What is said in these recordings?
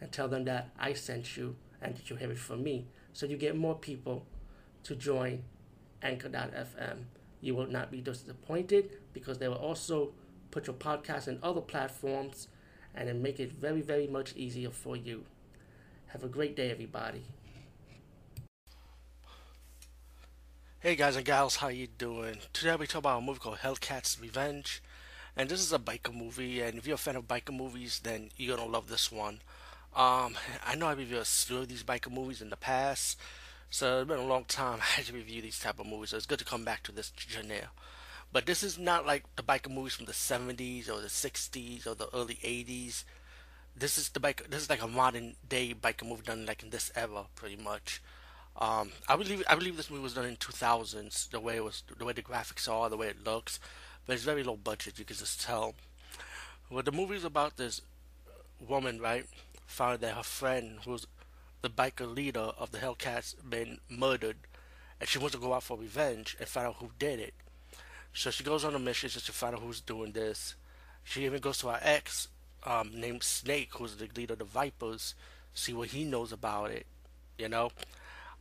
and tell them that I sent you and that you have it from me. So you get more people to join Anchor.fm. You will not be disappointed because they will also put your podcast in other platforms and then make it very, very much easier for you. Have a great day, everybody. Hey guys and gals, how you doing? Today we talk about a movie called Hellcat's Revenge, and this is a biker movie. And if you're a fan of biker movies, then you're gonna love this one. Um, I know I've reviewed a slew of these biker movies in the past, so it's been a long time I had to review these type of movies. So it's good to come back to this genre. But this is not like the biker movies from the 70s or the 60s or the early 80s. This is the biker. This is like a modern day biker movie done like in this era, pretty much. Um, I believe I believe this movie was done in 2000s. The way it was, the way the graphics are, the way it looks, but it's very low budget. You can just tell. Well, the movie is about this woman, right? Found that her friend, who's the biker leader of the Hellcats, been murdered, and she wants to go out for revenge and find out who did it. So she goes on a mission just to find out who's doing this. She even goes to her ex, um, named Snake, who's the leader of the Vipers, see what he knows about it. You know.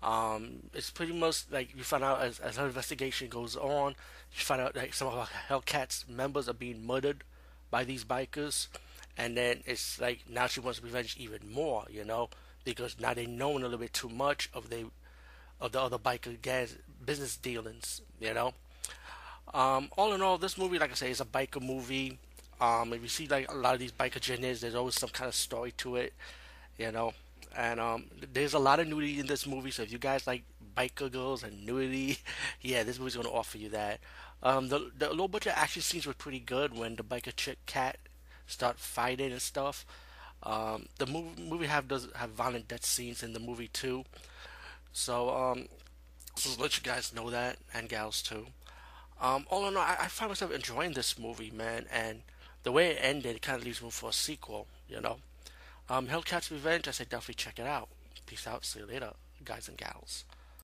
Um, it's pretty much like you find out as, as her investigation goes on, you find out that some of our Hellcats members are being murdered by these bikers, and then it's like now she wants revenge even more, you know, because now they know a little bit too much of the of the other biker guys' business dealings, you know. Um, all in all, this movie, like I say, is a biker movie. Um, if you see like a lot of these biker genres, there's always some kind of story to it, you know and um, there's a lot of nudity in this movie. So if you guys like biker girls and nudity, yeah, this movie's gonna offer you that. Um, the the low budget action scenes were pretty good when the biker chick cat start fighting and stuff. Um, the movie movie have does have violent death scenes in the movie too. So um, so let you guys know that and gals too. Um, all in all, I, I find myself enjoying this movie, man, and the way it ended, kind of leaves room for a sequel, you know. Um, Hellcat's Revenge, I say definitely check it out. Peace out. See you later, guys and gals.